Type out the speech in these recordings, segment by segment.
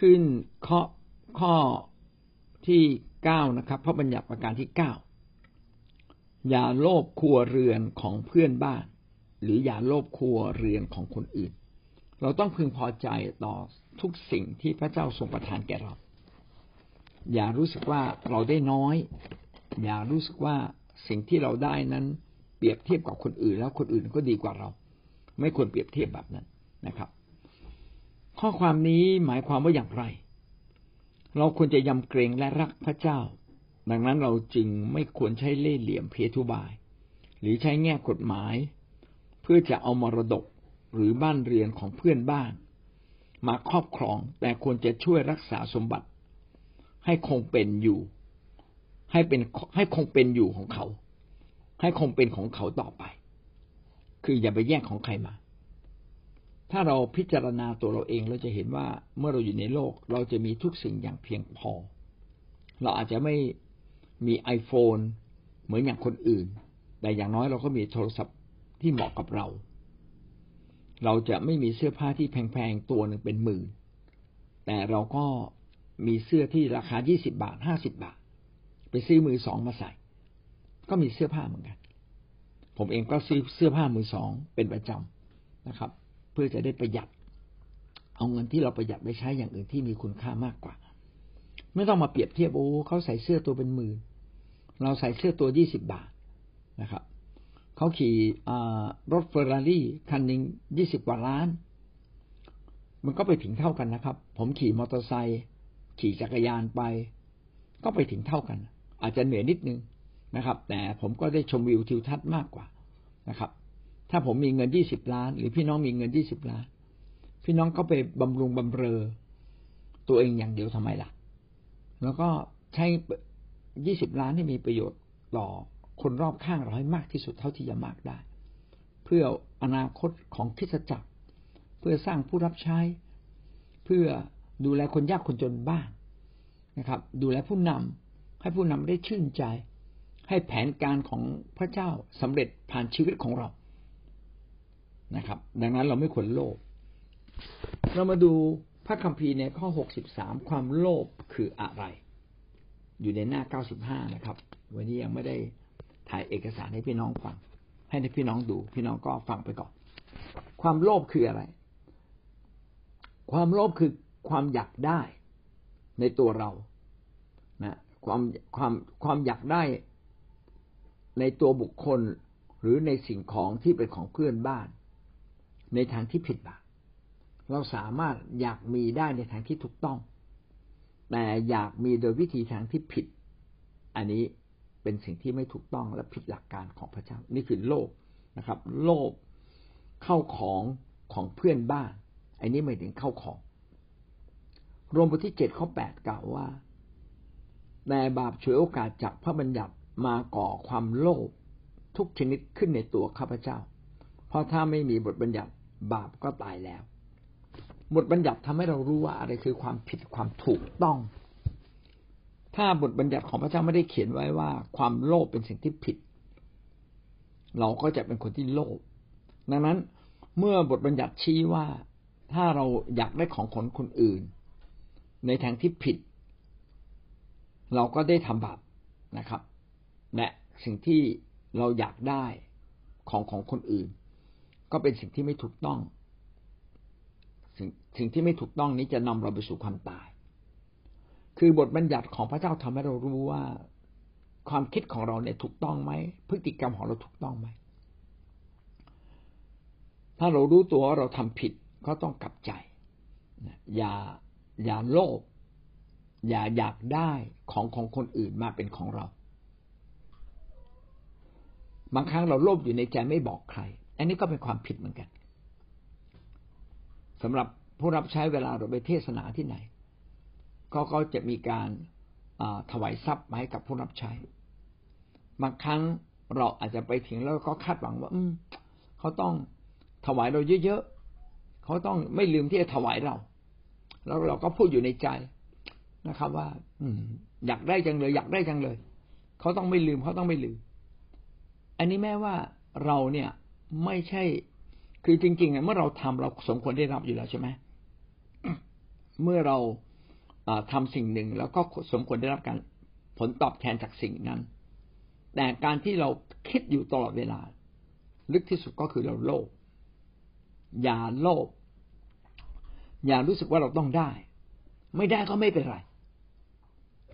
ขึ้นข้อข้อที่เก้านะครับพระบัญญัติประการที่เก้าอย่าโลภครัวเรือนของเพื่อนบ้าน หรืออย่าโลภครัวเรือนของคนอื่น เราต้องพึงพอใจต่อทุกสิ่งที่พระเจ้าทรงประทานแก่เรา อย่ารู้สึกว่าเราได้น้อย อย่ารู้สึกว่าสิ่งที่เราได้นั้น เปรียบเทียบกับคนอื่น แล้วคนอื่นก็ดีกว่าเรา ไม่ควรเปรียบเทียบแบบนั้นนะครับ ข้อความนี้หมายความว่าอย่างไร เราควรจะยำเกรงและรักพระเจ้า ดังนั้นเราจึงไม่ควรใช้เล่ห์เหลี่ยมเพทุบาย หรือใช้แง่กฎหมาย เพื่อจะเอามรดกหรือบ้านเรือนของเพื่อนบ้าน มาครอบครองแต่ควรจะช่วยรักษาสมบัติ ให้คงเป็นอยู่ ให้เป็นให้คงเป็นอยู่ของเขา ให้คงเป็นของเขาต่อไป คืออย่าไปแย่งของใครมา ถ้าเราพิจารณาตัวเราเองเราจะเห็นว่าเมื่อเราอยู่ในโลก เราจะมีทุกสิ่งอย่างเพียงพอ เราอาจจะไม่มีไอโฟนเหมือนอย่างคนอื่น แต่อย่างน้อยเราก็มีโทรศัพท์ที่เหมาะกับเรา เราจะไม่มีเสื้อผ้าที่แพงๆตัวหนึ่งเป็นหมื่น แต่เราก็มีเสื้อที่ราคายี่สิบาทห้าสิบาท ไปซื้อมือสองมาใส่ ก็มีเสื้อผ้าเหมือนกัน ผมเองก็ซื้อเสื้อผ้ามือสองเป็นประจำนะครับ พื่อจะได้ประหยัด เอาเงินที่เราประหยัดไปใช้อย่างอื่นที่มีคุณค่ามากกว่า ไม่ต้องมาเปรียบเทียบโอ้เขาใส่เสื้อตัวเป็นหมื่นเราใส่เสื้อตัวยี่สิบบาทนะครับเขาขี่รถเฟอร์รารี่คันหนึ่งยี่สิบกว่าล้าน มันก็ไปถึงเท่ากันนะครับ ผมขี่มอเตอร์ไซค์ขี่จักรยานไป ก็ไปถึงเท่ากัน อาจจะเหนื่อยนิดนึงนะครับ แต่ผมก็ได้ชมวิวทิวทัศน์มากกว่านะครับ ถ้าผมมีเงินยี่สิบล้าน หรือพี่น้องมีเงินยี่สิบล้าน พี่น้องก็ไปบำรุงบำเรอ ตัวเองอย่างเดียวทำไมล่ะ แล้วก็ใช้ยี่สิบล้านที่มีประโยชน์ต่อคนรอบข้างเราให้มากที่สุดเท่าที่จะมากได้ เพื่ออนาคตของคิสจักร เพื่อสร้างผู้รับใช้ เพื่อดูแลคนยากคนจนบ้างนะครับ ดูแลผู้นำให้ผู้นำได้ชื่นใจ ให้แผนการของพระเจ้าสำเร็จผ่านชีวิตของเรา นะครับ ดังนั้นเราไม่ควรโลภเรามาดูพระคัมภีร์ในข้อหกสิบสามความโลภคืออะไร อยู่ในหน้าเก้าสิบห้านะครับ วันนี้ยังไม่ได้ถ่ายเอกสารให้พี่น้องฟัง ให้พี่น้องดู พี่น้องก็ฟังไปก่อน ความโลภคืออะไร ความโลภคือความอยากได้ในตัวเรานะความความความอยากได้ในตัวบุคคลหรือในสิ่งของที่เป็นของเพื่อนบ้าน ในทางที่ผิดบาปเราสามารถอยากมีได้ในทางที่ถูกต้อง แต่อยากมีโดยวิธีทางที่ผิด อันนี้เป็นสิ่งที่ไม่ถูกต้องและผิดหลักการของพระเจ้า นี่คือโลภนะครับ โลภเข้าของของเพื่อนบ้านอันนี้ไม่ถึงเข้าของ รวมบทที่เจ็ดข้อแปดกล่าวว่าแต่บาปฉวยโอกาสจากพระบัญญัติมาก่อความโลภทุกชนิดขึ้นในตัวข้าพเจ้า เพราะถ้าไม่มีบทบัญญัติ บาปก็ตายแล้วบทบัญญัติทำให้เรารู้ว่าอะไรคือความผิดความถูกต้อง ถ้าบทบัญญัติของพระเจ้าไม่ได้เขียนไว้ว่า ความโลภเป็นสิ่งที่ผิด เราก็จะเป็นคนที่โลภดังนั้นเมื่อบทบัญญัติชี้ว่าถ้าเราอยากได้ของคนคนอื่น ในทางที่ผิด เราก็ได้ทำบาปนะครับ และสิ่งที่เราอยากได้ของของคนอื่น ก็เป็นสิ่งที่ไม่ถูกต้อง สิ่งสิ่งที่ไม่ถูกต้องนี้จะนำเราไปสู่ความตาย คือบทบัญญัติของพระเจ้าทำให้เรารู้ว่า ความคิดของเราเนี่ยถูกต้องไหมพฤติกรรมของเราถูกต้องไหมถ้าเรารู้ตัวว่าเราทำผิดก็ต้องกลับใจอย่าอย่าโลภอย่าอยากได้ของของคนอื่นมาเป็นของเรา บางครั้งเราโลภอยู่ในใจไม่บอกใคร อันนี้ก็เป็นความผิดเหมือนกันสำหรับผู้รับใช้เวลาเราไปเทศนาที่ไหน ก็ก็จะมีการถวายทรัพย์มาให้กับผู้รับใช้ บางครั้งเราอาจจะไปถึงแล้วก็คาดหวังว่า อืมเขาต้องถวายเราเยอะๆเขาต้องไม่ลืมที่จะถวายเรา แล้วเราก็พูดอยู่ในใจนะครับ ว่า อืม อยากได้จังเลย อยากได้จังเลย เขาต้องไม่ลืมเขาต้องไม่ลืม อันนี้แม้ว่าเราเนี่ย ไม่ใช่ คือจริงๆเมื่อเราทำเราสมควรได้รับอยู่แล้วใช่ไหมเมื่อเราทำสิ่งหนึ่งแล้วก็สมควรได้รับการผลตอบแทนจากสิ่งนั้น แต่การที่เราคิดอยู่ตลอดเวลา ลึกที่สุดก็คือเราโลภอย่าโลภอย่ารู้สึกว่าเราต้องได้ ไม่ได้ก็ไม่เป็นไร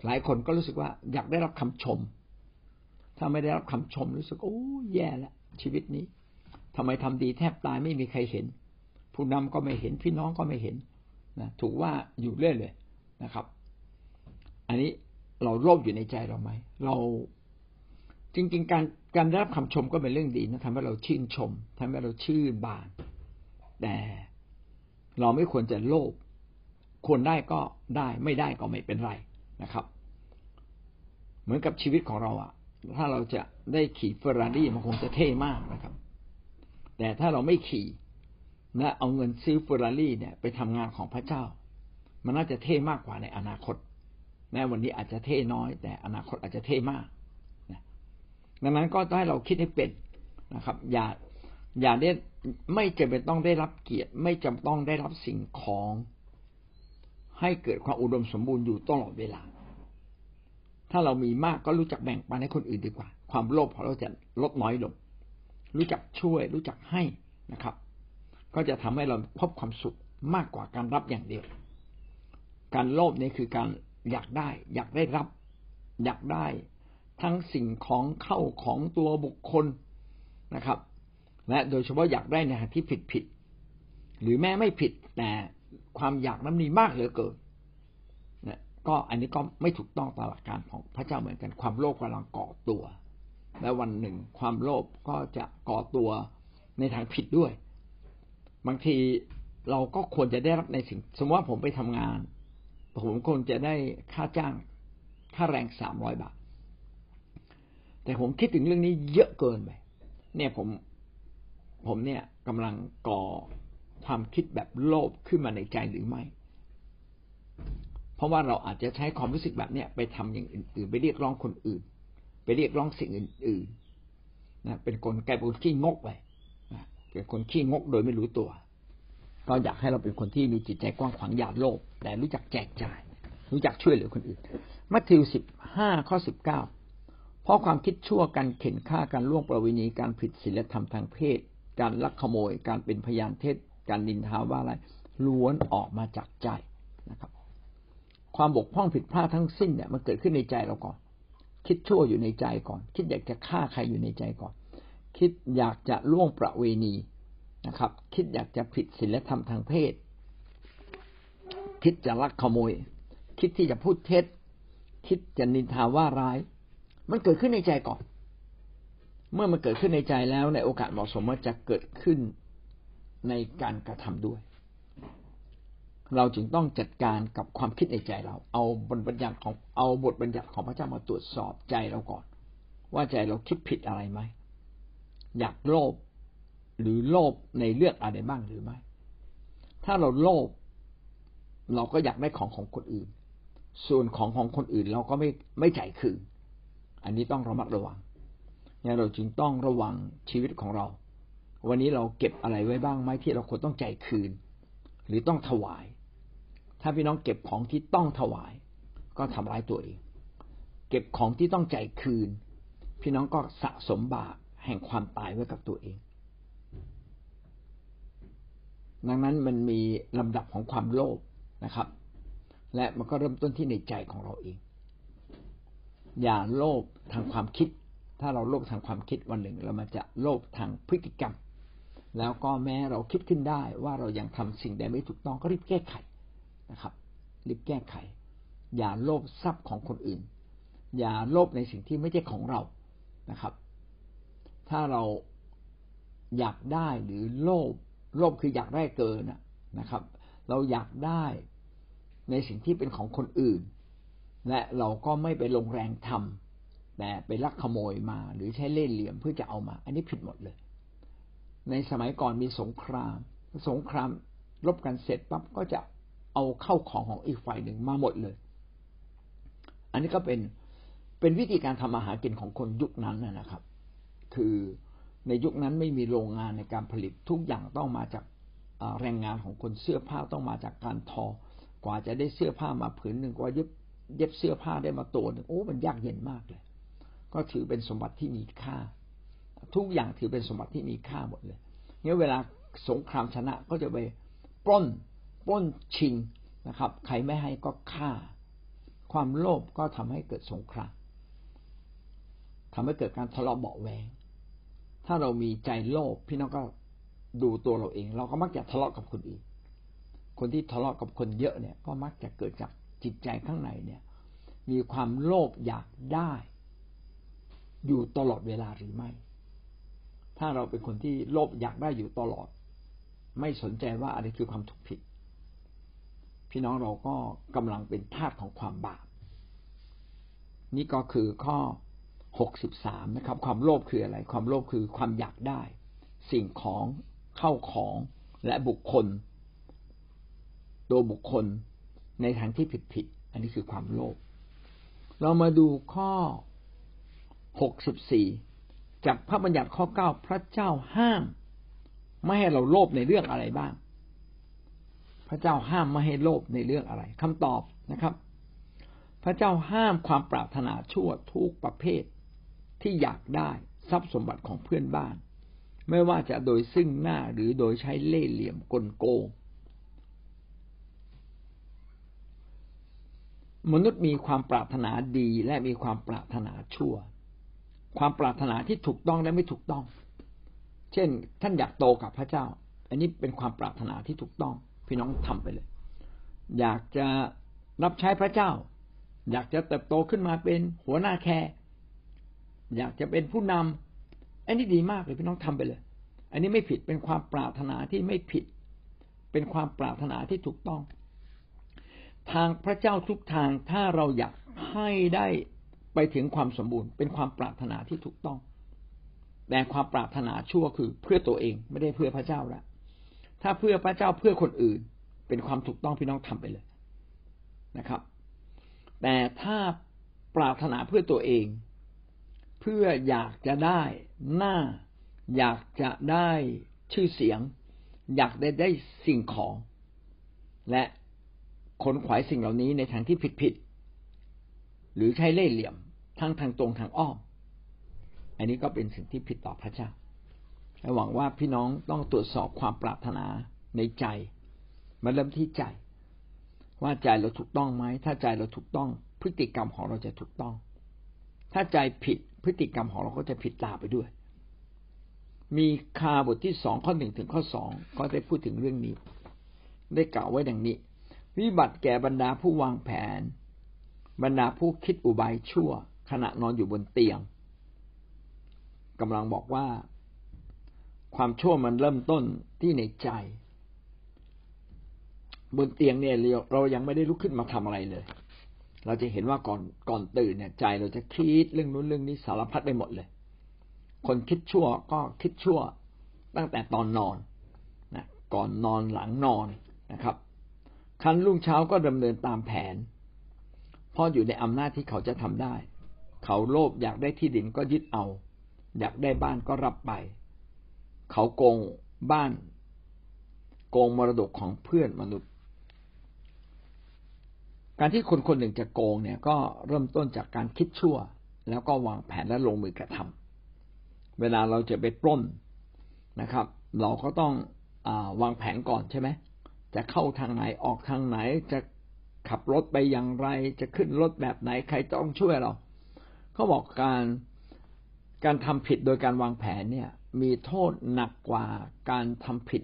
หลายคนก็รู้สึกว่าอยากได้รับคำชม ถ้าไม่ได้รับคำชมรู้สึกโอ้แย่แล้วชีวิตนี้ ทำไมทำดีแทบตายไม่มีใครเห็น ผู้นำก็ไม่เห็นพี่น้องก็ไม่เห็นนะถูกว่าอยู่เรื่อยเลยนะครับ อันนี้เราโลภอยู่ในใจเราไหมเราจริงๆ การการรับคำชมก็เป็นเรื่องดีนะทำให้เราชื่นชมทำให้เราชื่นบาน แต่เราไม่ควรจะโลภควรได้ก็ได้ไม่ได้ก็ไม่เป็นไรนะครับ เหมือนกับชีวิตของเราอะถ้าเราจะได้ขี่เฟอร์รารี่มันคงจะเท่มากนะครับ แต่ถ้าเราไม่ขี่และเอาเงินซื้อเฟอร์รารี่เนี่ยไปทำงานของพระเจ้า มันน่าจะเท่มากกว่าในอนาคตแม้วันนี้อาจจะเท่น้อย แต่อนาคตอาจจะเท่มากดังนั้นก็ต้องให้เราคิดให้เป็นนะครับ อย่าอย่าได้ไม่จำเป็นต้องได้รับเกียรติ ไม่จำต้องได้รับสิ่งของ ให้เกิดความอุดมสมบูรณ์อยู่ตลอดเวลา ถ้าเรามีมากก็รู้จักแบ่งปันให้คนอื่นดีกว่า ความโลภของเราจะลดน้อยลง รู้จักช่วย รู้จักให้นะครับ ก็จะทำให้เราพบความสุขมากกว่าการรับอย่างเดียว การโลภนี่คือการอยากได้ อยากได้รับ อยากได้ ทั้งสิ่งของเข้าของตัวบุคคลนะครับ และโดยเฉพาะอยากได้ในทางที่ผิดผิดหรือแม้ไม่ผิดแต่ความอยากนั้นมีมากเหลือเกินนะก็อันนี้ก็ไม่ถูกต้องตามหลักการของพระเจ้าเหมือนกันความโลภกำลังก่อตัว และวันหนึ่งความโลภก็จะก่อตัวในทางผิดด้วย บางทีเราก็ควรจะได้รับในสิ่ง สมมติว่าผมไปทำงาน ผมควรจะได้ค่าจ้างค่าแรงสามร้อยบาท แต่ผมคิดถึงเรื่องนี้เยอะเกินไปเนี่ยผมผมเนี่ยกำลังก่อความคิดแบบโลภขึ้นมาในใจหรือไม่ เพราะว่าเราอาจจะใช้ความรู้สึกแบบเนี้ยไปทำอย่างอื่นๆ ไปเรียกร้องคนอื่น ไปเรียกร้องสิ่งอื่นๆนะเป็นคนกลายเป็นขี้งกไปเป็นคนขี้งกโดยไม่รู้ตัว ก็อยากให้เราเป็นคนที่มีจิตใจกว้างขวางหยาโลภแต่รู้จักแจกจ่าย รู้จักช่วยเหลือคนอื่น มัทธิวสิบห้าข้อสิบเก้าเพราะความคิดชั่วการเข็นฆ่าการล่วงประเวณีการผิดศีลธรรมทางเพศ การลักขโมย การเป็นพยานเท็จการนินทาว่าอะไรล้วนออกมาจากใจนะครับ ความบกพร่องผิดพลาดทั้งสิ้นเนี่ยมันเกิดขึ้นในใจเราก่อน คิดชั่วอยู่ในใจก่อน คิดอยากจะฆ่าใครอยู่ในใจก่อน คิดอยากจะล่วงประเวณีนะครับ คิดอยากจะผิดศีลธรรมทางเพศ คิดจะลักขโมย คิดที่จะพูดเท็จ คิดจะนินทาว่าร้าย มันเกิดขึ้นในใจก่อน เมื่อมันเกิดขึ้นในใจแล้วในโอกาสเหมาะสมว่าจะเกิดขึ้นในการกระทำด้วย เราจึงต้องจัดการกับความคิดในใจเรา เอาบทบัญญัติของเอาบทบัญญัติของพระเจ้ามาตรวจสอบใจเราก่อน ว่าใจเราคิดผิดอะไรไหมอยากโลภหรือโลภในเรื่องอะไรบ้างหรือไม่ ถ้าเราโลภเราก็อยากได้ของของคนอื่น ส่วนของของคนอื่นเราก็ไม่ไม่จ่ายคืน อันนี้ต้องระมัดระวังเนี่ยเราจึงต้องระวังชีวิตของเรา วันนี้เราเก็บอะไรไว้บ้างไหมที่เราควรต้องใจคืน หรือต้องถวาย ถ้าพี่น้องเก็บของที่ต้องถวาย ก็ทำร้ายตัวเอง เก็บของที่ต้องใจคืน พี่น้องก็สะสมบาปแห่งความตายไว้กับตัวเอง ดังนั้นมันมีลำดับของความโลภนะครับ และมันก็เริ่มต้นที่ในใจของเราเอง อย่าโลภทางความคิด ถ้าเราโลภทางความคิดวันหนึ่ง เรามาจะโลภทางพฤติกรรม แล้วก็แม้เราคิดขึ้นได้ว่าเรายังทำสิ่งใดไม่ถูกต้องก็รีบแก้ไข นะครับรีบแก้ไข อย่าโลภทรัพย์ของคนอื่น อย่าโลภในสิ่งที่ไม่ใช่ของเรานะครับ ถ้าเราอยากได้หรือโลภโลภคืออยากได้เกินนะครับ เราอยากได้ในสิ่งที่เป็นของคนอื่น และเราก็ไม่ไปลงแรงทำแต่ไปลักขโมยมาหรือใช้เล่ห์เหลี่ยมเพื่อจะเอามา อันนี้ผิดหมดเลย ในสมัยก่อนมีสงคราม สงครามรบกันเสร็จปั๊บก็จะ เอาเข้าของของอีกฝ่ายหนึ่งมาหมดเลย อันนี้ก็เป็นเป็นวิธีการทำอาหารกินของคนยุคนั้นนะครับ คือในยุคนั้นไม่มีโรงงานในการผลิตทุกอย่างต้องมาจากแรงงานของคนเสื้อผ้าต้องมาจากการทอ กว่าจะได้เสื้อผ้ามาผืนหนึ่งกว่าเย็บเย็บเสื้อผ้าได้มาตัวหนึ่งโอ้มันยากเย็นมากเลย ก็ถือเป็นสมบัติที่มีค่า ทุกอย่างถือเป็นสมบัติที่มีค่าหมดเลยเนี่ยเวลาสงครามชนะก็จะไปปล้น ป้นชิงนะครับ ใครไม่ให้ก็ฆ่า ความโลภก็ทำให้เกิดสงครามทำให้เกิดการทะเลาะเบาแหวงถ้าเรามีใจโลภพี่น้องก็ดูตัวเราเอง เราก็มักจะทะเลาะกับคนอื่น คนที่ทะเลาะกับคนเยอะเนี่ย ก็มักจะเกิดจากจิตใจข้างในเนี่ย มีความโลภอยากได้ อยู่ตลอดเวลาหรือไม่ ถ้าเราเป็นคนที่โลภอยากได้อยู่ตลอด ไม่สนใจว่าอะไรคือความถูกผิด พี่น้องเราก็กำลังเป็นทาสของความบาป นี่ก็คือข้อหกสิบสามนะครับ ความโลภคืออะไร ความโลภคือความอยากได้ สิ่งของเข้าของและบุคคล ตัวบุคคลในทางที่ผิดผิด อันนี้คือความโลภเรามาดูข้อหกสิบสี่จากพระบัญญัติข้อเก้าพระเจ้าห้าม ไม่ให้เราโลภในเรื่องอะไรบ้าง พระเจ้าห้ามไม่ให้โลภในเรื่องอะไรคำตอบนะครับ พระเจ้าห้ามความปรารถนาชั่วทุกประเภทที่อยากได้ทรัพย์สมบัติของเพื่อนบ้าน ไม่ว่าจะโดยซึ่งหน้าหรือโดยใช้เล่ห์เหลี่ยมกลโกง มนุษย์มีความปรารถนาดีและมีความปรารถนาชั่ว ความปรารถนาที่ถูกต้องและไม่ถูกต้อง เช่น ท่านอยากโตกับพระเจ้า อันนี้เป็นความปรารถนาที่ถูกต้อง พี่น้องทำไปเลย อยากจะรับใช้พระเจ้า อยากจะเติบโตขึ้นมาเป็นหัวหน้าแคร์อยากจะเป็นผู้นำอันนี้ดีมากเลยพี่น้องทำไปเลย อันนี้ไม่ผิดเป็นความปรารถนาที่ไม่ผิด เป็นความปรารถนาที่ถูกต้อง ทางพระเจ้าทุกทางถ้าเราอยากให้ได้ไปถึงความสมบูรณ์ เป็นความปรารถนาที่ถูกต้อง แต่ความปรารถนาชั่วคือเพื่อตัวเองไม่ได้เพื่อพระเจ้าละ ถ้าเพื่อพระเจ้าเพื่อคนอื่น เป็นความถูกต้องพี่น้องทำไปเลยนะครับ แต่ถ้าปรารถนาเพื่อตัวเอง เพื่ออยากจะได้หน้า อยากจะได้ชื่อเสียง อยากได้ได้สิ่งของ และขนขวายสิ่งเหล่านี้ในทางที่ผิดผิดหรือใช้เล่ห์เหลี่ยมทั้งทางตรงทางอ้อม อันนี้ก็เป็นสิ่งที่ผิดต่อพระเจ้า หวังว่าพี่น้องต้องตรวจสอบความปรารถนาในใจมาเริ่มที่ใจ ว่าใจเราถูกต้องไหมถ้าใจเราถูกต้อง พฤติกรรมของเราจะถูกต้อง ถ้าใจผิดพฤติกรรมของเราก็จะผิดตาไปด้วย มีคาบทที่สองข้อหนึ่งถึงข้อสองก็ได้พูดถึงเรื่องนี้ ได้กล่าวไว้ดังนี้ วิบัติแก่บรรดาผู้วางแผน บรรดาผู้คิดอุบายชั่ว ขณะนอนอยู่บนเตียงกำลังบอกว่า ความชั่วมันเริ่มต้นที่ในใจ บนเตียงเนี่ยเรายังไม่ได้ลุกขึ้นมาทำอะไรเลย เราจะเห็นว่าก่อนก่อนตื่นเนี่ย ใจเราจะคิดเรื่องนู้นเรื่องนี้สารพัดไปหมดเลย คนคิดชั่วก็คิดชั่วตั้งแต่ตอนนอนนะก่อนนอนหลังนอนนะครับคันรุ่งเช้าก็ดำเนินตามแผนเพราะอยู่ในอำนาจที่เขาจะทำได้ เขาโลภอยากได้ที่ดินก็ยึดเอา อยากได้บ้านก็รับไป เขาโกงบ้าน โกงมรดกของเพื่อนมนุษย์ การที่คนคนหนึ่งจะโกงเนี่ยก็เริ่มต้นจากการคิดชั่ว แล้วก็วางแผนและลงมือกระทำเวลาเราจะไปปล้นนะครับ เราก็ต้องอวางแผนก่อนใช่ไหมจะเข้าทางไหนออกทางไหนจะขับรถไปอย่างไรจะขึ้นรถแบบไหนใครต้องช่วยเรา เขาบอกการการทำผิดโดยการวางแผนเนี่ย มีโทษหนักกว่าการทำผิด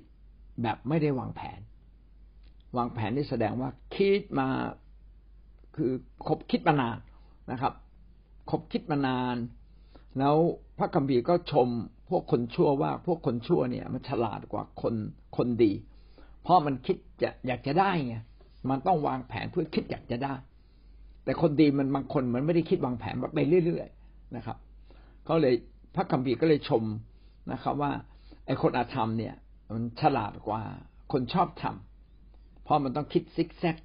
แบบไม่ได้วางแผน วางแผนนี่แสดงว่าคิดมาคือคบคิดมานานนะครับคบคิดมานาน แล้วพระคัมภีร์ก็ชมพวกคนชั่วว่าพวกคนชั่วเนี่ย มันฉลาดกว่าคนคนดี เพราะมันคิดจะอยากจะได้ไงมันต้องวางแผนเพื่อคิดอยากจะได้ แต่คนดีมันบางคนมันไม่ได้คิดวางแผนไปเรื่อยๆนะครับเขาเลยพระคัมภีร์ก็เลยชม นะครับ ว่าไอ้คนอาธรรมเนี่ย มันฉลาดกว่าคนชอบทำเพราะมันต้องคิดซิกแซก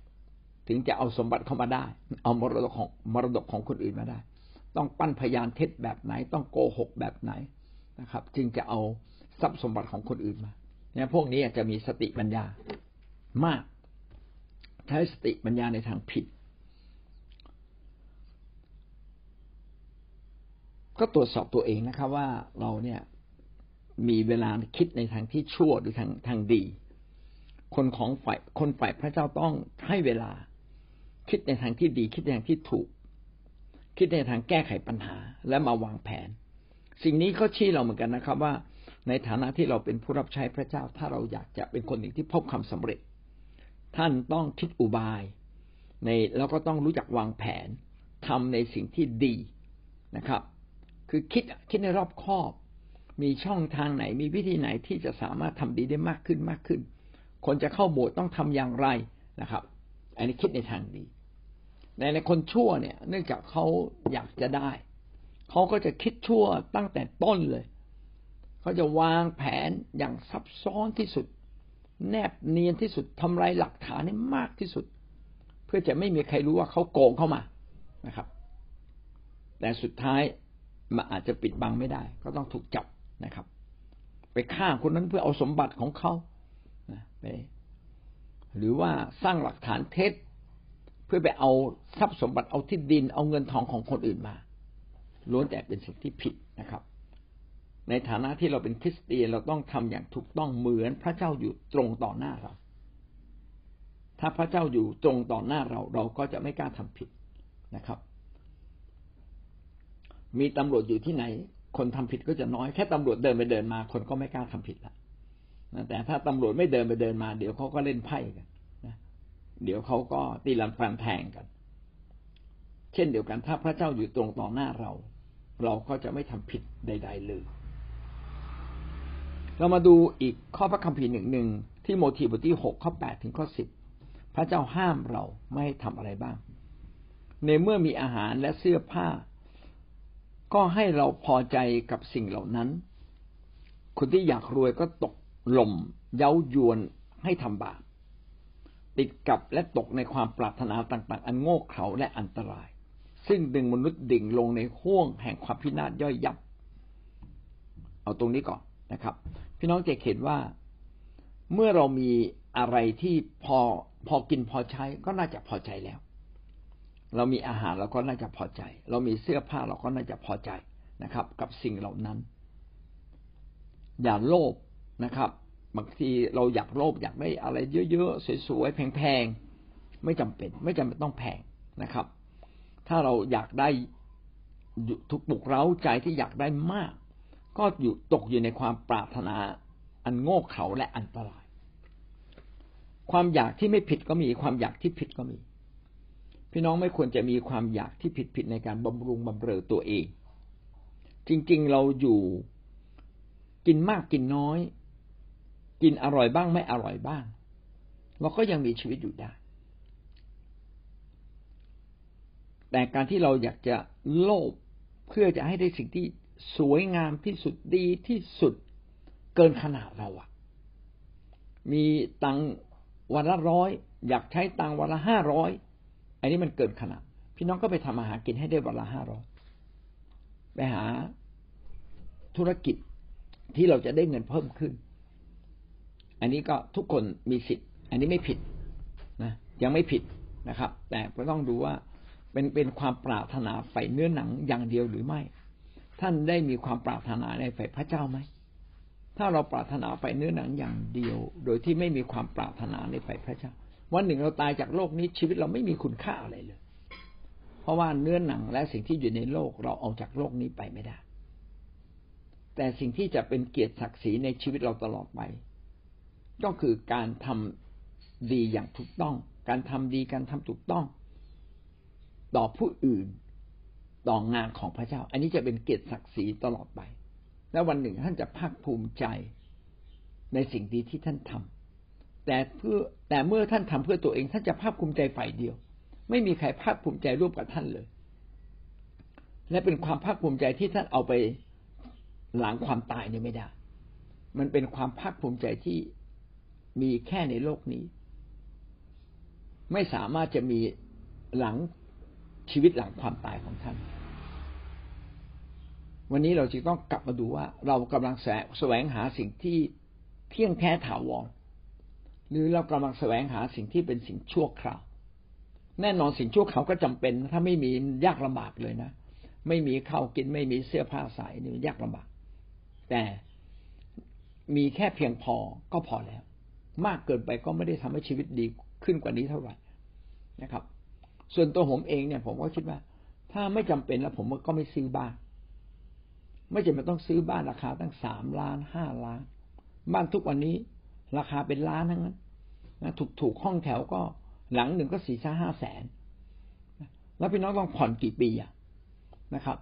ถึงจะเอาสมบัติเข้ามาได้ เอามรดกของมรดกของคนอื่นมาได้ ต้องปั้นพยานเท็จแบบไหน ต้องโกหกแบบไหนนะครับ จึงจะเอาทรัพย์สมบัติของคนอื่นมาเนี่ยพวกนี้จะมีสติปัญญามาก ใช้สติปัญญาในทางผิด ก็ตรวจสอบตัวเองนะครับว่าเราเนี่ย มีเวลาคิดในทางที่ชั่วหรือทางทางดี คนของฝ่ายคนฝ่ายพระเจ้าต้องให้เวลา คิดในทางที่ดี คิดในทางที่ถูก คิดในทางแก้ไขปัญหา และมาวางแผน สิ่งนี้ก็ชี้เราเหมือนกันนะครับว่า ในฐานะที่เราเป็นผู้รับใช้พระเจ้า ถ้าเราอยากจะเป็นคนหนึ่งที่พบความสำเร็จ ท่านต้องคิดอุบาย ในแล้วก็ต้องรู้จักวางแผนทำในสิ่งที่ดีนะครับ คือคิดคิดในรอบคอบ มีช่องทางไหนมีวิธีไหนที่จะสามารถทำดีได้มากขึ้นมากขึ้น คนจะเข้าโบสถ์ต้องทำอย่างไรนะครับ อันนี้คิดในทางดีในในคนชั่วเนี่ย เนื่องจากเขาอยากจะได้เขาก็จะคิดชั่วตั้งแต่ต้นเลยเขาจะวางแผนอย่างซับซ้อนที่สุด แนบเนียนที่สุดทำลายหลักฐานให้มากที่สุด เพื่อจะไม่มีใครรู้ว่าเขาโกงเข้ามานะครับ แต่สุดท้ายมันอาจจะปิดบังไม่ได้ ก็ต้องถูกจับ นะครับ ไปฆ่าคนนั้นเพื่อเอาสมบัติของเขาไปหรือว่าสร้างหลักฐานเท็จ เพื่อไปเอาทรัพย์สมบัติเอาที่ดินเอาเงินทองของคนอื่นมาล้วนแต่เป็นสิ่งที่ผิดนะครับ ในฐานะที่เราเป็นคริสเตียนเราต้องทำอย่างถูกต้องเหมือนพระเจ้าอยู่ตรงต่อหน้าเรา ถ้าพระเจ้าอยู่ตรงต่อหน้าเรา เราก็จะไม่กล้าทำผิดนะครับ มีตำรวจอยู่ที่ไหน คนทำผิดก็จะน้อยแค่ตำรวจเดินไปเดินมา คนก็ไม่กล้าทำผิดละแต่ถ้าตำรวจไม่เดินไปเดินมา เดี๋ยวเขาก็เล่นไพ่กันนะเดี๋ยวเขาก็ตีลันฟันแทงกัน เช่นเดียวกันถ้าพระเจ้าอยู่ตรงต่อหน้าเรา เราก็จะไม่ทำผิดใด ๆ เลย เรามาดูอีกข้อพระคัมภีร์หนึ่งหนึ่งที่โมทีบทที่หกข้อแปดถึงข้อสิบพระเจ้าห้ามเราไม่ให้ทำอะไรบ้าง ในเมื่อมีอาหารและเสื้อผ้า ก็ให้เราพอใจกับสิ่งเหล่านั้น คนที่อยากรวยก็ตกหล่มเย้ายวนให้ทำบาปติดกับและตกในความปรารถนาต่างๆ อันโง่เขลาและอันตราย ซึ่งดึงมนุษย์ดิ่งลงในห้วงแห่งความพินาศย่อยยับ เอาตรงนี้ก่อนนะครับ พี่น้องจะเห็นว่า เมื่อเรามีอะไรที่พอพอกินพอใช้ก็น่าจะพอใจแล้ว เรามีอาหารเราก็น่าจะพอใจ เรามีเสื้อผ้าเราก็น่าจะพอใจนะครับ กับสิ่งเหล่านั้น อย่าโลภนะครับบางทีเราอยากโลภอยากได้อะไรเยอะๆสวยๆแพงๆไม่จำเป็น ไม่จำเป็นต้องแพงนะครับ ถ้าเราอยากได้ทุกปลุกเร้าใจที่อยากได้มาก ก็อยู่ตกอยู่ในความปรารถนาอันโง่เขลาและอันตราย ความอยากที่ไม่ผิดก็มี ความอยากที่ผิดก็มี พี่น้องไม่ควรจะมีความอยากที่ผิดๆในการบำรุงบำเรอตัวเอง จริง ๆ เราอยู่กินมากกินน้อย กินอร่อยบ้างไม่อร่อยบ้าง เราก็ยังมีชีวิตอยู่ได้ แต่การที่เราอยากจะโลภเพื่อจะให้ได้สิ่งที่สวยงามที่สุดดีที่สุดเกินขนาดเราอะมีตังวันละร้อยอยากใช้ตังวันละห้าร้อย อันนี้มันเกินขนาดพี่น้องก็ไปทำอาหารกินให้ได้วันละห้าร้อยไปหาธุรกิจที่เราจะได้เงินเพิ่มขึ้น อันนี้ก็ทุกคนมีสิทธิ์ อันนี้ไม่ผิดนะ ยังไม่ผิดนะครับ แต่ก็ต้องดูว่าเป็นเป็นความปรารถนาใฝ่เนื้อหนังอย่างเดียวหรือไม่ ท่านได้มีความปรารถนาในฝ่ายพระเจ้าไหม ถ้าเราปรารถนาฝ่ายเนื้อหนังอย่างเดียว โดยที่ไม่มีความปรารถนาในฝ่ายพระเจ้า วันหนึ่งเราตายจากโลกนี้ชีวิตเราไม่มีคุณค่าอะไรเลย เพราะว่าเนื้อหนังและสิ่งที่อยู่ในโลกเราเอาจากโลกนี้ไปไม่ได้ แต่สิ่งที่จะเป็นเกียรติศักดิ์ศรีในชีวิตเราตลอดไป ก็คือการทำดีอย่างถูกต้อง การทำดีการทำถูกต้อง ต่อผู้อื่นต่องานของพระเจ้า อันนี้จะเป็นเกียรติศักดิ์ศรีตลอดไป และวันหนึ่งท่านจะภาคภูมิใจในสิ่งดีที่ท่านทำ แต่เพื่อแต่เมื่อท่านทำเพื่อตัวเอง ท่านจะภาคภูมิใจฝ่ายเดียว ไม่มีใครภาคภูมิใจร่วมกับท่านเลย และเป็นความภาคภูมิใจที่ท่านเอาไปหลังความตายเนี่ยไม่ได้ มันเป็นความภาคภูมิใจที่มีแค่ในโลกนี้ ไม่สามารถจะมีหลังชีวิตหลังความตายของท่าน วันนี้เราจึงต้องกลับมาดูว่า เรากำลังแสวงหาสิ่งที่เที่ยงแท้ถาวร หรือเรากำลังแสวงหาสิ่งที่เป็นสิ่งชั่วคราว แน่นอนสิ่งชั่วเขาวก็จำเป็น ถ้าไม่มียากลำบากเลยนะ ไม่มีข้าวกินไม่มีเสื้อผ้าใส่นี่ยากลำบาก แต่มีแค่เพียงพอก็พอแล้ว มากเกินไปก็ไม่ได้ทำให้ชีวิตดีขึ้นกว่านี้เท่าไหร่นะครับ ส่วนตัวผมเองเนี่ย ผมก็คิดว่า ถ้าไม่จำเป็นแล้วผมก็ไม่ซื้อบ้าน ไม่จำเป็นต้องซื้อบ้านราคาตั้งสามล้านห้าล้าน บ้านทุกวันนี้ ราคาเป็นล้านทั้งนั้นนะถูกถูกห้องแถวก็หลังหนึ่งก็สี่ห้าแสนแล้วพี่น้องต้องผ่อนกี่ปีอะนะครับ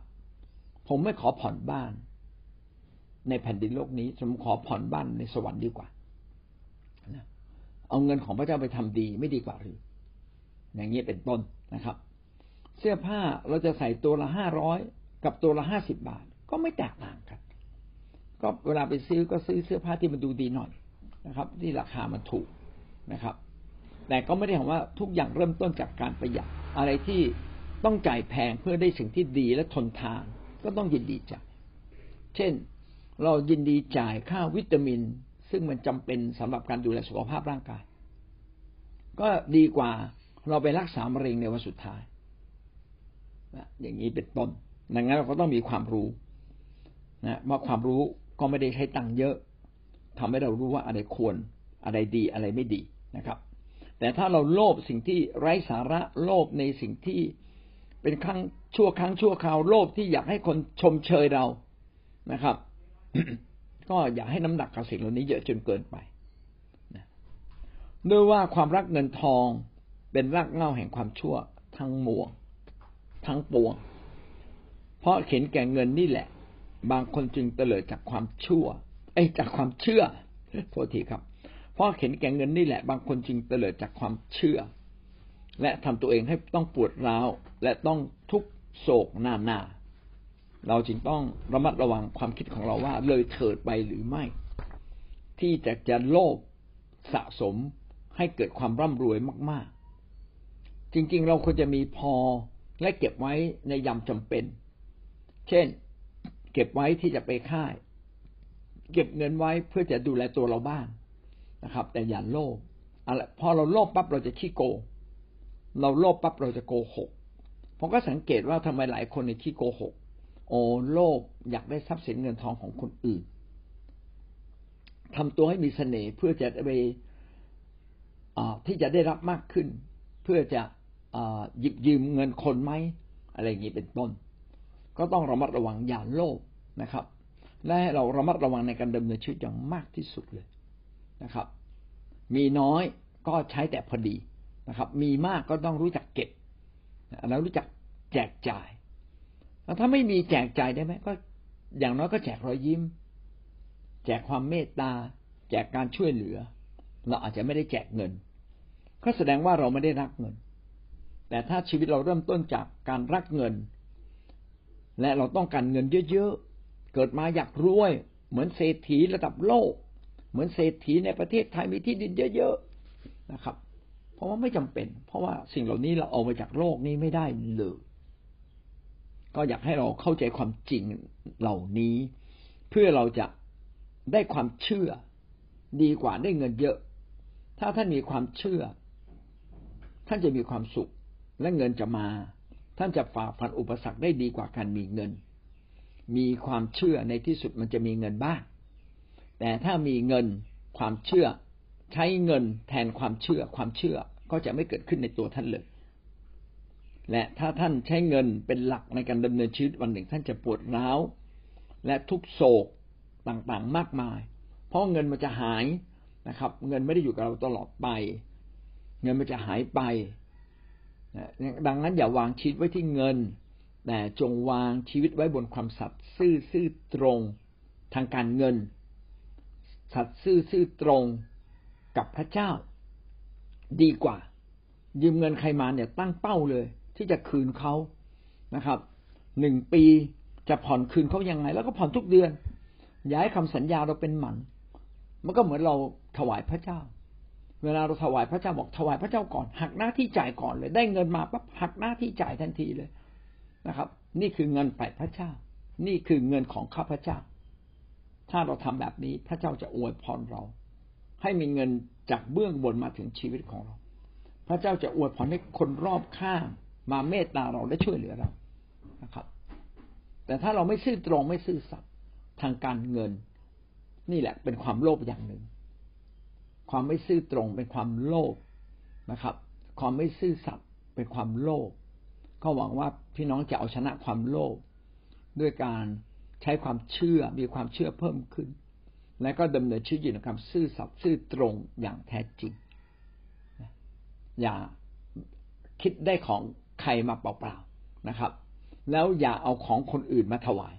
ผมไม่ขอผ่อนบ้าน ในแผ่นดินโลกนี้ผมขอผ่อนบ้านในสวรรค์ดีกว่าเอาเงินของพระเจ้าไปทำดีไม่ดีกว่าหรือ อย่างนี้เป็นต้นนะครับ เสื้อผ้าเราจะใส่ตัวละห้าร้อยกับตัวละห้าสิบบาท ก็ไม่แตกต่างกัน ก็เวลาไปซื้อก็ซื้อเสื้อผ้าที่มันดูดีหน่อย นะครับ ที่ราคามันถูกนะครับ แต่ก็ไม่ได้บอกว่าทุกอย่างเริ่มต้นจากการประหยัดอะไรที่ต้องจ่ายแพงเพื่อได้สิ่งที่ดีและทนทาน ก็ต้องยินดีจ่าย เช่น เรายินดีจ่ายค่าวิตามิน ซึ่งมันจำเป็นสำหรับการดูแลสุขภาพร่างกาย ก็ดีกว่าเราไปรักษามะเร็งในวันสุดท้ายอย่างนี้เป็นต้นดังนั้นเราก็ต้องมีความรู้นะว่าความรู้ก็ไม่ได้ใช้ตังค์เยอะ ทำให้เรารู้ว่าอะไรควรอะไรดีอะไรไม่ดีนะครับ แต่ถ้าเราโลภสิ่งที่ไร้สาระโลภในสิ่งที่เป็นครั้งชั่วครั้งชั่วคราวโลภที่อยากให้คนชมเชยเรานะครับ ก็อย่าให้น้ำหนักกับสิ่งเหล่านี้เยอะจนเกินไปด้วยว่าความรักเงินทองเป็นรากเหง้าแห่งความชั่วทั้งมวงทั้งปวง เพราะเข็นแก่เงินนี่แหละ บางคนจึงเตลิดจากความชั่ว ไอ้จากความเชื่อโทษทีครับเพราะเข็นแก่เงินนี่แหละ บางคนจึงเตลิดจากความเชื่อ และทำตัวเองให้ต้องปวดร้าว และต้องทุกโศกหน้าหน้า เราจึงต้องระมัดระวังความคิดของเราว่า เลยเถิดไปหรือไม่ ที่จะจะโลภสะสมให้เกิดความร่ำรวยมาก ๆ จริง ๆ เราควรจะมีพอและเก็บไว้ในยามจำเป็น เช่น เก็บไว้ที่จะไปค่าย เก็บเงินไว้เพื่อจะดูแลตัวเราบ้างนะครับ แต่อย่าโลภอะไรพอเราโลภปั๊บเราจะขี้โกงเราโลภปั๊บเราจะโกหกผมก็สังเกตว่าทำไมหลายคนในที่โกหก โอ้โลภอยากได้ทรัพย์สินเงินทองของคนอื่นทำตัวให้มีเสน่ห์เพื่อจะไปที่จะได้รับมากขึ้น เพื่อจะหยิบยืมเงินคนไหมอะไรอย่างนี้เป็นต้น ก็ต้องระมัดระวังอย่าโลภนะครับ และเราระมัดระวังในการดำเนินชีวิตอย่างมากที่สุดเลยนะครับ มีน้อยก็ใช้แต่พอดีนะครับ มีมากก็ต้องรู้จักเก็บแล้วรู้จักแจกจ่ายแล้วถ้าไม่มีแจกจ่ายได้ไหมก็อย่างน้อยก็แจกรอยยิ้ม แจกความเมตตา แจกการช่วยเหลือ เราอาจจะไม่ได้แจกเงิน ก็แสดงว่าเราไม่ได้รักเงิน แต่ถ้าชีวิตเราเริ่มต้นจากการรักเงิน และเราต้องการเงินเยอะ เกิดมาอยากรวย เหมือนเศรษฐีระดับโลก เหมือนเศรษฐีในประเทศไทยมีที่ดินเยอะๆนะครับ เพราะว่าไม่จำเป็น เพราะว่าสิ่งเหล่านี้เราเอามาจากโลกนี้ไม่ได้เลยก็อยากให้เราเข้าใจความจริงเหล่านี้ เพื่อเราจะได้ความเชื่อ ดีกว่าได้เงินเยอะ ถ้าท่านมีความเชื่อ ท่านจะมีความสุขและเงินจะมา ท่านจะฝ่าฟันอุปสรรคได้ดีกว่าการมีเงิน มีความเชื่อในที่สุดมันจะมีเงินบ้าง แต่ถ้ามีเงินความเชื่อ ใช้เงินแทนความเชื่อความเชื่อก็จะไม่เกิดขึ้นในตัวท่านเลย และถ้าท่านใช้เงินเป็นหลักในการดำเนินชีวิตวันหนึ่งท่านจะปวดร้าวและทุกโศกต่างๆมากมาย เพราะเงินมันจะหายนะครับ เงินไม่ได้อยู่กับเราตลอดไป เงินมันจะหายไปดังนั้นอย่าวางชีวิตไว้ที่เงิน แต่จงวางชีวิตไว้บนความสัตย์ซื่อซื่อตรงทางการเงิน สัตย์ซื่อซื่อตรงกับพระเจ้า ดีกว่า ยืมเงินใครมาเนี่ยตั้งเป้าเลย ที่จะคืนเขานะครับหนึ่งปีจะผ่อนคืนเขายังไง แล้วก็ผ่อนทุกเดือน ย้ายคำสัญญาเราเป็นหมันมันก็เหมือนเราถวายพระเจ้า เวลาเราถวายพระเจ้าบอกถวายพระเจ้าก่อน หักหน้าที่จ่ายก่อนเลย ได้เงินมาปั๊บหักหน้าที่จ่ายทันทีเลย นะครับ นี่คือเงินไปพระเจ้า นี่คือเงินของข้าพระเจ้า ถ้าเราทำแบบนี้พระเจ้าจะอวยพรเรา ให้มีเงินจากเบื้องบนมาถึงชีวิตของเรา พระเจ้าจะอวยพรให้คนรอบข้างมาเมตตาเราและช่วยเหลือเรานะครับ แต่ถ้าเราไม่ซื่อตรงไม่ซื่อสัตย์ทางการเงิน นี่แหละเป็นความโลภอย่างหนึ่ง ความไม่ซื่อตรงเป็นความโลภนะครับ ความไม่ซื่อสัตย์เป็นความโลภ ก็หวังว่าพี่น้องจะเอาชนะความโลภด้วยการใช้ความเชื่อมีความเชื่อเพิ่มขึ้น และก็ดำเนินชีวิตอยู่ในความซื่อสัตย์ซื่อตรงอย่างแท้จริง อย่าคิดได้ของใครมาเปล่าๆนะครับ แล้วอย่าเอาของคนอื่นมาถวาย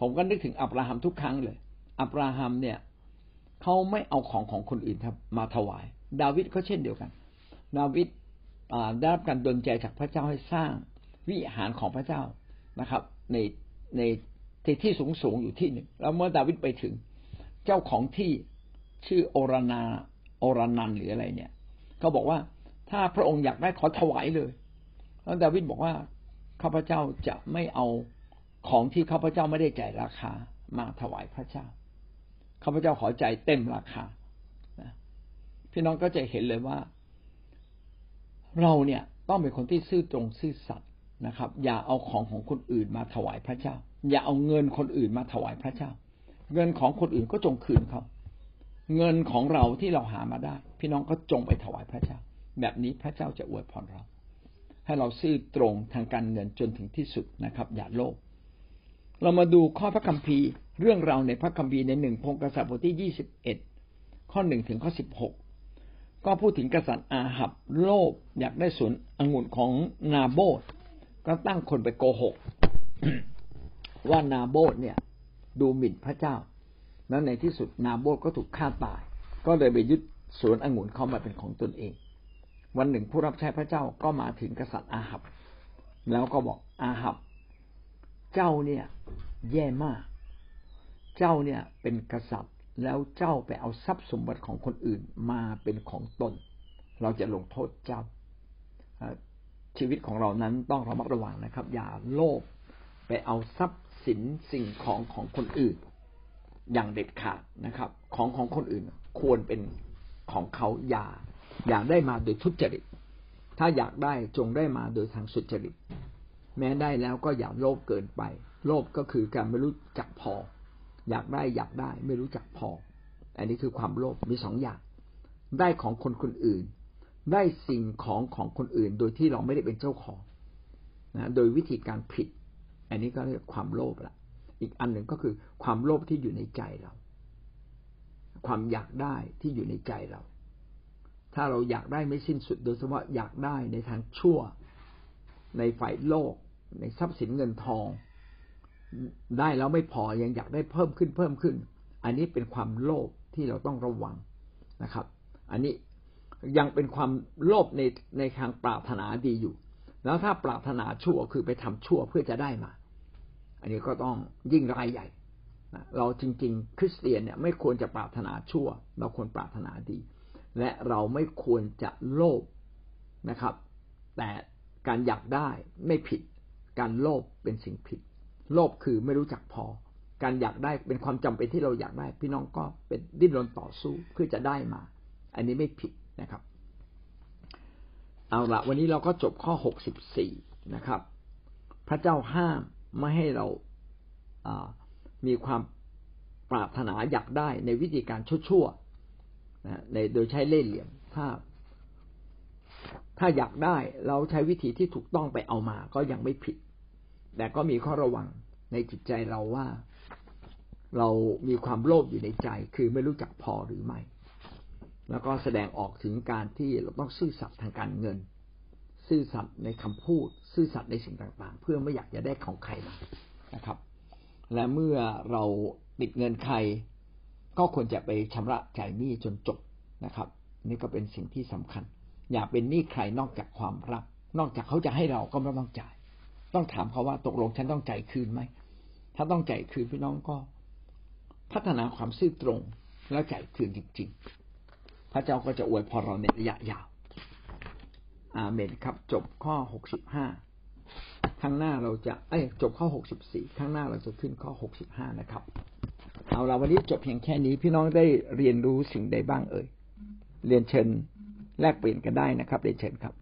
ผมก็นึกถึงอับราฮัมทุกครั้งเลย อับราฮัมเนี่ยเขาไม่เอาของของคนอื่นมาถวาย ดาวิดก็เช่นเดียวกัน ดาวิด ได้รับการดลใจจากพระเจ้าให้สร้างวิหารของพระเจ้านะครับ ในในที่ที่สูงสูงอยู่ที่หนึ่งแล้วเมื่อดาวิดไปถึง เจ้าของที่ชื่อโอรนาโอรนันหรืออะไรเนี่ยเขาบอกว่าถ้าพระองค์อยากได้ขอถวายเลย แล้วดาวิดบอกว่าข้าพเจ้าจะไม่เอาของที่ข้าพเจ้าไม่ได้จ่ายราคามาถวายพระเจ้าข้าพเจ้าขอใจเต็มราคาพี่น้องก็จะเห็นเลยว่า เราเนี่ยต้องเป็นคนที่ซื่อตรงซื่อสัตย์นะครับ อย่าเอาของของคนอื่นมาถวายพระเจ้า อย่าเอาเงินคนอื่นมาถวายพระเจ้า เงินของคนอื่นก็จงคืนเขาเงินของเราที่เราหามาได้ พี่น้องก็จงไปถวายพระเจ้า แบบนี้พระเจ้าจะอวยพรเรา ให้เราซื่อตรงทางการเงินจนถึงที่สุดนะครับ อย่าโลภเรามาดูข้อพระคัมภีร์ เรื่องเราในพระคัมภีร์ในหนึ่งพงกษัตริย์บทที่ยี่สิบเอ็ดข้อหนึ่งถึงข้อสิบหก ก็พูดถึงกษัตริย์อาหับโลภอยากได้สวนองุ่นของนาโบดก็ตั้งคนไปโกหก ว่านาโบดเนี่ย ดูหมิ่นพระเจ้า แล้วในที่สุดนาโบดก็ถูกฆ่าตาย ก็เลยไปยึดสวนองุ่นเข้ามาเป็นของตนเอง วันหนึ่งผู้รับใช้พระเจ้าก็มาถึงกษัตริย์อาหับ แล้วก็บอกอาหับ เจ้าเนี่ย แย่มาก เจ้าเนี่ยเป็นกษัตริย์ แล้วเจ้าไปเอาทรัพย์สมบัติของคนอื่นมาเป็นของตน เราจะลงโทษเจ้า ชีวิตของเรานั้นต้องระมัดระวังนะครับ อย่าโลภไปเอาทรัพย์สินสิ่งของของคนอื่น อย่างเด็ดขาดนะครับ ของของคนอื่นควรเป็นของเขาอย่าอยากได้มาโดยทุจริต ถ้าอยากได้จงได้มาโดยทางสุจริต แม้ได้แล้วก็อย่าโลภเกินไป โลภก็คือการไม่รู้จักพอ อยากได้อยากได้ ไม่รู้จักพอ อันนี้คือความโลภมีสองอย่าง ได้ของคนคนอื่น ได้สิ่งของของคนอื่น โดยที่เราไม่ได้เป็นเจ้าของนะโดยวิธีการผิด อันนี้ก็เรียกความโลภละอีกอันหนึ่งก็คือความโลภที่อยู่ในใจเรา ความอยากได้ที่อยู่ในใจเรา ถ้าเราอยากได้ไม่สิ้นสุด โดยเฉพาะอยากได้ในทางชั่ว ในฝ่ายโลก ในทรัพย์สินเงินทอง ได้แล้วไม่พอยังอยากได้เพิ่มขึ้นเพิ่มขึ้น อันนี้เป็นความโลภที่เราต้องระวังนะครับ อันนี้ยังเป็นความโลภในในทางปรารถนาดีอยู่ แล้วถ้าปรารถนาชั่วคือไปทำชั่วเพื่อจะได้มา อันนี้ก็ต้องยิ่งรายใหญ่เราจริง ๆ คริสเตียนเนี่ยไม่ควรจะปรารถนาชั่ว เราควรปรารถนาดี และเราไม่ควรจะโลภนะครับ แต่การอยากได้ไม่ผิด การโลภเป็นสิ่งผิด โลภคือไม่รู้จักพอ การอยากได้เป็นความจำเป็นที่เราอยากได้ พี่น้องก็เป็นดิ้นรนต่อสู้เพื่อจะได้มา อันนี้ไม่ผิดนะครับ เอาละวันนี้เราก็จบข้อหกสิบสี่นะครับ พระเจ้าห้ามไม่ให้เรามีความปรารถนาอยากได้ในวิธีการชั่วนะในโดยใช้เล่ห์เหลี่ยมถ้า ถ้าอยากได้เราใช้วิธีที่ถูกต้องไปเอามาก็ยังไม่ผิด แต่ก็มีข้อระวังในจิตใจเราว่าเรามีความโลภอยู่ในใจ คือไม่รู้จักพอหรือไม่ แล้วก็แสดงออกถึงการที่เราต้องซื่อสัตย์ทางการเงิน ซื่อสัตย์ในคำพูด ซื่อสัตย์ในสิ่งต่างๆ เพื่อไม่อยากจะได้ของใครมานะครับ และเมื่อเราติดเงินใคร ก็ควรจะไปชำระจ่ายหนี้จนจบนะครับ นี่ก็เป็นสิ่งที่สำคัญ อย่าเป็นหนี้ใครนอกจากความรัก นอกจากเขาจะให้เราก็ไม่ต้องจ่าย ต้องถามเขาว่าตกลงฉันต้องจ่ายคืนไหม ถ้าต้องจ่ายคืนพี่น้องก็ พัฒนาความซื่อตรงแล้วจ่ายคืนจริง ๆ พระเจ้าก็จะอวยพรเราในระยะยาว อาเมนครับ จบข้อหกสิบห้าข้างหน้าเราจะเอ้ยจบข้อหกสิบสี่ข้างหน้าเราจะขึ้นข้อหกสิบห้านะครับ เอาเราวันนี้จบเพียงแค่นี้พี่น้องได้เรียนรู้สิ่งใดบ้างเอ่ยเรียนเชิญแลกเปลี่ยนกันได้นะครับเรียนเชิญครับ